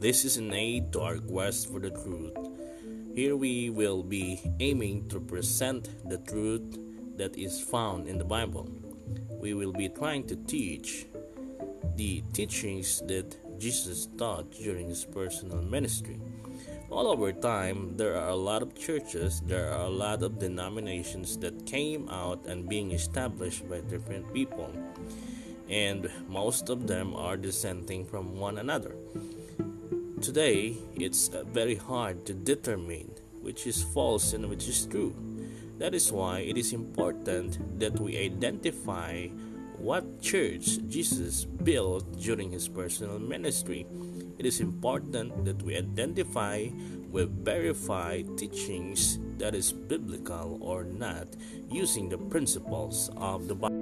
This is an aid to our quest for the truth. Here we will be aiming to present the truth that is found in the Bible. We will be trying to teach the teachings that Jesus taught during his personal ministry. All over time, there are a lot of churches, there are a lot of denominations that came out and being established by different people, and most of them are dissenting from one another. Today, it's uh, very hard to determine which is false and which is true. That is why it is important that we identify what church Jesus built during his personal ministry. It is important that we identify with verified teachings that is biblical or not using the principles of the Bible.